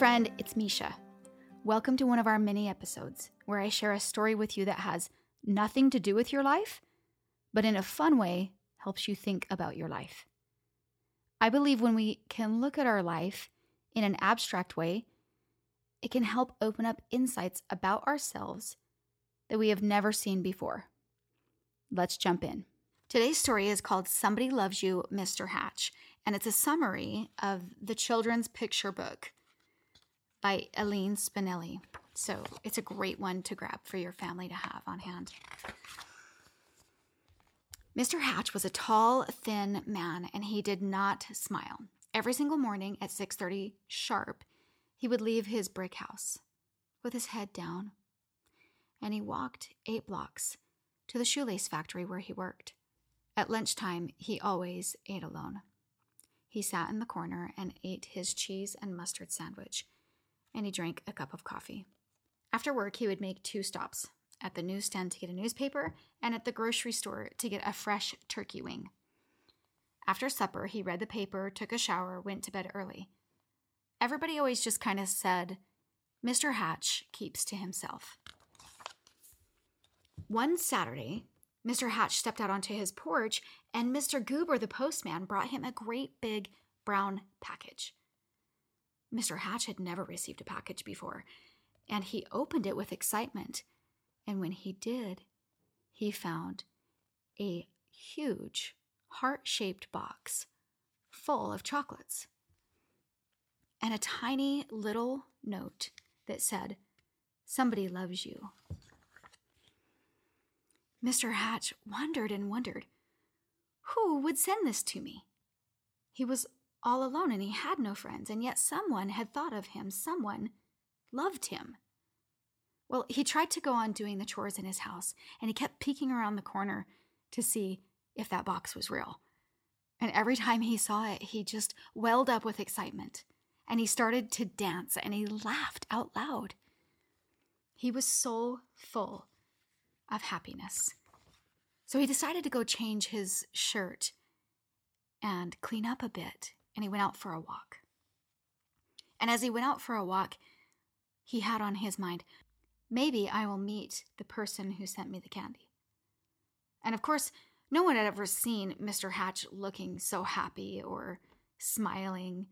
friend, it's Misha. Welcome to one of our mini episodes where I share a story with you that has nothing to do with your life, but in a fun way helps you think about your life. I believe when we can look at our life in an abstract way, it can help open up insights about ourselves that we have never seen before. Let's jump in. Today's story is called Somebody Loves You, Mr. Hatch, and it's a summary of the children's picture book by Eileen Spinelli. So it's a great one to grab for your family to have on hand. Mr. Hatch was a tall, thin man, and he did not smile. Every single morning at 6:30 sharp, he would leave his brick house with his head down, and he walked 8 blocks to the shoelace factory where he worked. At lunchtime, he always ate alone. He sat in the corner and ate his cheese and mustard sandwich, and he drank a cup of coffee. After work, he would make two stops at the newsstand to get a newspaper and at the grocery store to get a fresh turkey wing. After supper, he read the paper, took a shower, went to bed early. Everybody always just kind of said, Mr. Hatch keeps to himself. One Saturday, Mr. Hatch stepped out onto his porch, and Mr. Goober, the postman, brought him a great big brown package. Mr. Hatch had never received a package before, and he opened it with excitement. And when he did, he found a huge heart shaped box full of chocolates and a tiny little note that said, Somebody loves you. Mr. Hatch wondered and wondered who would send this to me? He was all alone and he had no friends, and yet someone had thought of him, someone loved him. Well, he tried to go on doing the chores in his house, and he kept peeking around the corner to see if that box was real. And every time he saw it, he just welled up with excitement, and he started to dance and he laughed out loud. He was so full of happiness. So he decided to go change his shirt and clean up a bit, and he went out for a walk. And as he went out for a walk, he had on his mind, maybe I will meet the person who sent me the candy. And of course, no one had ever seen Mr. Hatch looking so happy or smiling,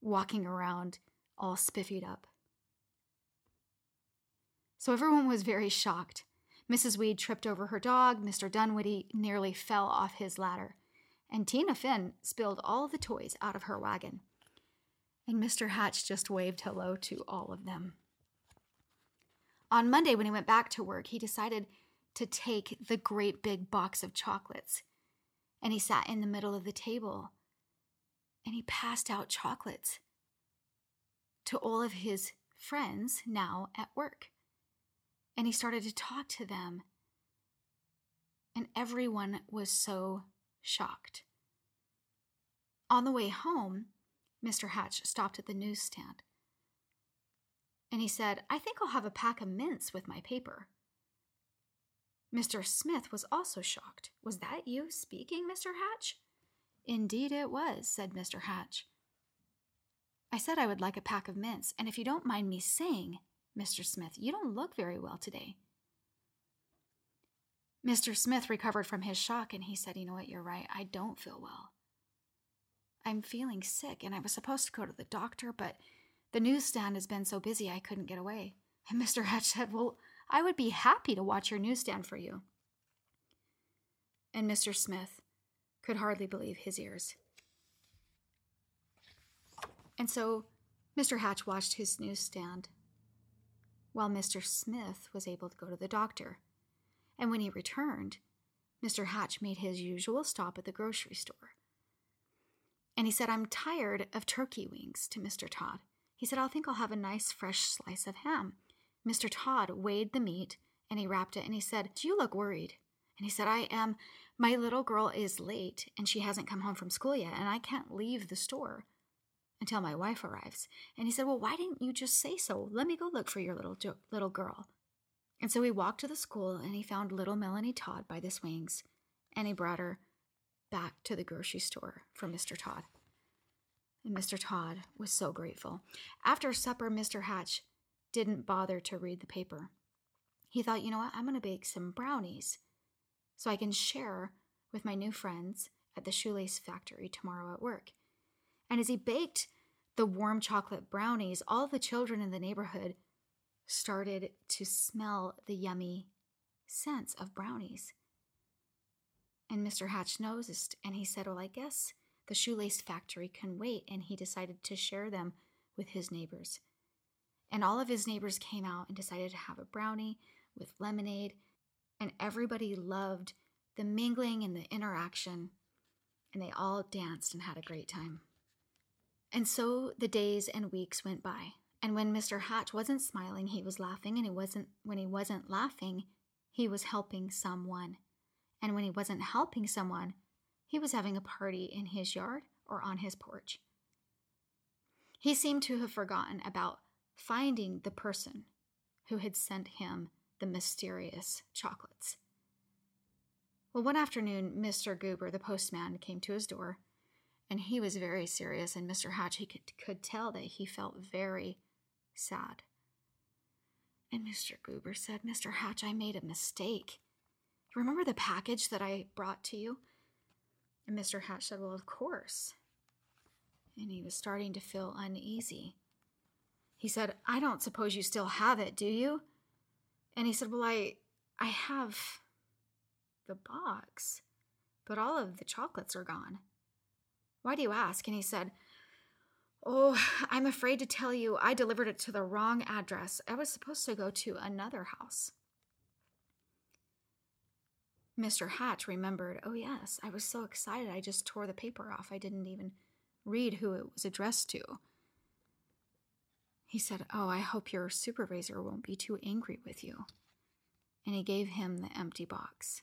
walking around all spiffied up. So everyone was very shocked Mrs. Weed tripped over her dog, Mr. Dunwoody nearly fell off his ladder, and Tina Finn spilled all the toys out of her wagon. And Mr. Hatch just waved hello to all of them. On Monday, when he went back to work, he decided to take the great big box of chocolates. And he sat in the middle of the table and he passed out chocolates to all of his friends now at work and he started to talk to them. And everyone was so shocked. On the way home, Mr. Hatch stopped at the newsstand and he said, I think I'll have a pack of mints with my paper. Mr. Smith was also shocked. Was that you speaking, Mr. Hatch? Indeed it was, said Mr. Hatch. I said I would like a pack of mints, and if you don't mind me saying, Mr. Smith, you don't look very well today. Mr. Smith recovered from his shock and he said, You know what, you're right. I don't feel well. I'm feeling sick and I was supposed to go to the doctor, but the newsstand has been so busy I couldn't get away. And Mr. Hatch said, Well, I would be happy to watch your newsstand for you. And Mr. Smith could hardly believe his ears. And so Mr. Hatch watched his newsstand while Mr. Smith was able to go to the doctor. And when he returned, Mr. Hatch made his usual stop at the grocery store. And he said, I'm tired of turkey wings to Mr. Todd. He said, I think I'll have a nice fresh slice of ham. Mr. Todd weighed the meat and he wrapped it and he said, You look worried. And he said, I am. My little girl is late and she hasn't come home from school yet, and I can't leave the store until my wife arrives. And he said, Well, why didn't you just say so? Let me go look for your little, little girl. And so he walked to the school and he found little Melanie Todd by the swings and he brought her back to the grocery store for Mr. Todd. And Mr. Todd was so grateful. After supper, Mr. Hatch didn't bother to read the paper. He thought, you know what, I'm going to bake some brownies so I can share with my new friends at the shoelace factory tomorrow at work. And as he baked the warm chocolate brownies, all the children in the neighborhood started to smell the yummy scents of brownies. And Mr. Hatch noticed and he said, Well, I guess the shoelace factory can wait. And he decided to share them with his neighbors. And all of his neighbors came out and decided to have a brownie with lemonade. And everybody loved the mingling and the interaction. And they all danced and had a great time. And so the days and weeks went by. And when Mr. Hatch wasn't smiling, he was laughing, and he wasn't when he wasn't laughing, he was helping someone. And when he wasn't helping someone, he was having a party in his yard or on his porch. He seemed to have forgotten about finding the person who had sent him the mysterious chocolates. Well, one afternoon, Mr. Goober, the postman, came to his door, and he was very serious, and Mr. Hatch he could, could tell that he felt very sad. And Mr. Goober said, Mr. Hatch, I made a mistake. You remember the package that I brought to you? And Mr. Hatch said, Well, of course. And he was starting to feel uneasy. He said, I don't suppose you still have it, do you? And he said, Well, I I have the box, but all of the chocolates are gone. Why do you ask? And he said, Oh, I'm afraid to tell you, I delivered it to the wrong address. I was supposed to go to another house. Mr. Hatch remembered, Oh, yes, I was so excited I just tore the paper off. I didn't even read who it was addressed to. He said, Oh, I hope your supervisor won't be too angry with you. And he gave him the empty box.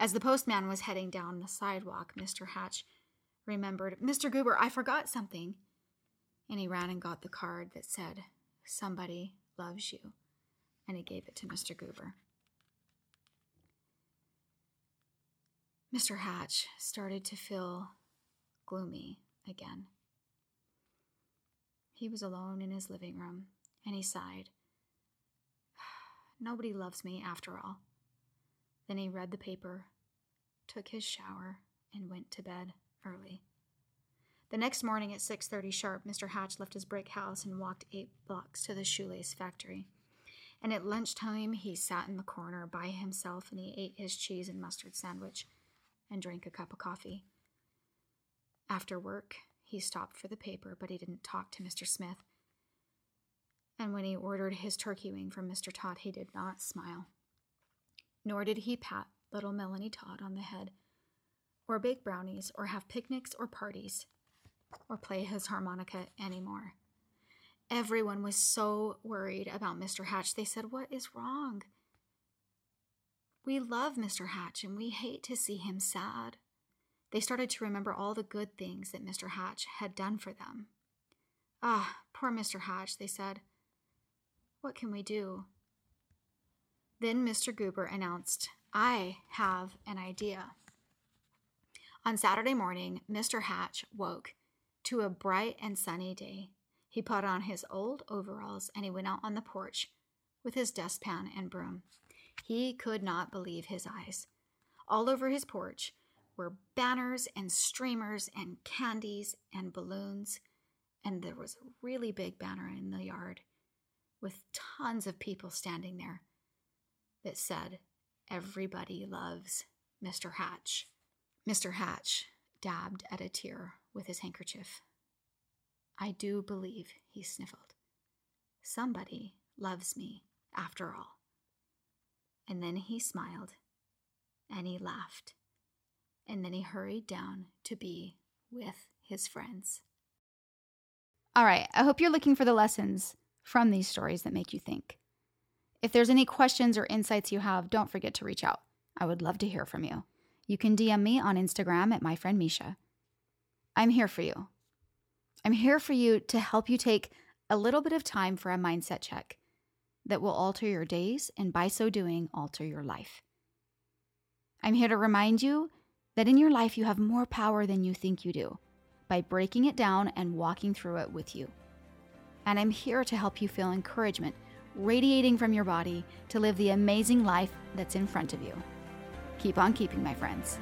As the postman was heading down the sidewalk, Mr. Hatch remembered, Mr. Goober, I forgot something and he ran and got the card that said, Somebody loves you, and he gave it to Mr. Goober. Mr. Hatch started to feel gloomy again. He was alone in his living room, and he sighed. Nobody loves me after all. Then he read the paper, took his shower, and went to bed early. The next morning at 6:30 sharp, Mr. Hatch left his brick house and walked 8 blocks to the shoelace factory. And at lunchtime, he sat in the corner by himself and he ate his cheese and mustard sandwich and drank a cup of coffee. After work, he stopped for the paper, but he didn't talk to Mr. Smith. And when he ordered his turkey wing from Mr. Todd, he did not smile. Nor did he pat little Melanie Todd on the head, or bake brownies, or have picnics or parties or play his harmonica anymore. Everyone was so worried about Mr. Hatch. They said, What is wrong? We love Mr. Hatch and we hate to see him sad. They started to remember all the good things that Mr. Hatch had done for them. Ah, poor Mr. Hatch, they said. What can we do? Then Mr. Goober announced, I have an idea. On Saturday morning, Mr. Hatch woke to a bright and sunny day. He put on his old overalls and he went out on the porch with his dustpan and broom. He could not believe his eyes. All over his porch were banners and streamers and candies and balloons, and there was a really big banner in the yard with tons of people standing there that said, Everybody loves Mr. Hatch. Mr. Hatch dabbed at a tear with his handkerchief. I do believe, he sniffled. Somebody loves me, after all. And then he smiled, and he laughed, and then he hurried down to be with his friends. All right, I hope you're looking for the lessons from these stories that make you think. If there's any questions or insights you have, don't forget to reach out. I would love to hear from you. You can DM me on Instagram at my friend Misha. I'm here for you. I'm here for you to help you take a little bit of time for a mindset check that will alter your days and by so doing, alter your life. I'm here to remind you that in your life you have more power than you think you do. by breaking it down and walking through it with you. And I'm here to help you feel encouragement radiating from your body to live the amazing life that's in front of you. Keep on keeping, my friends.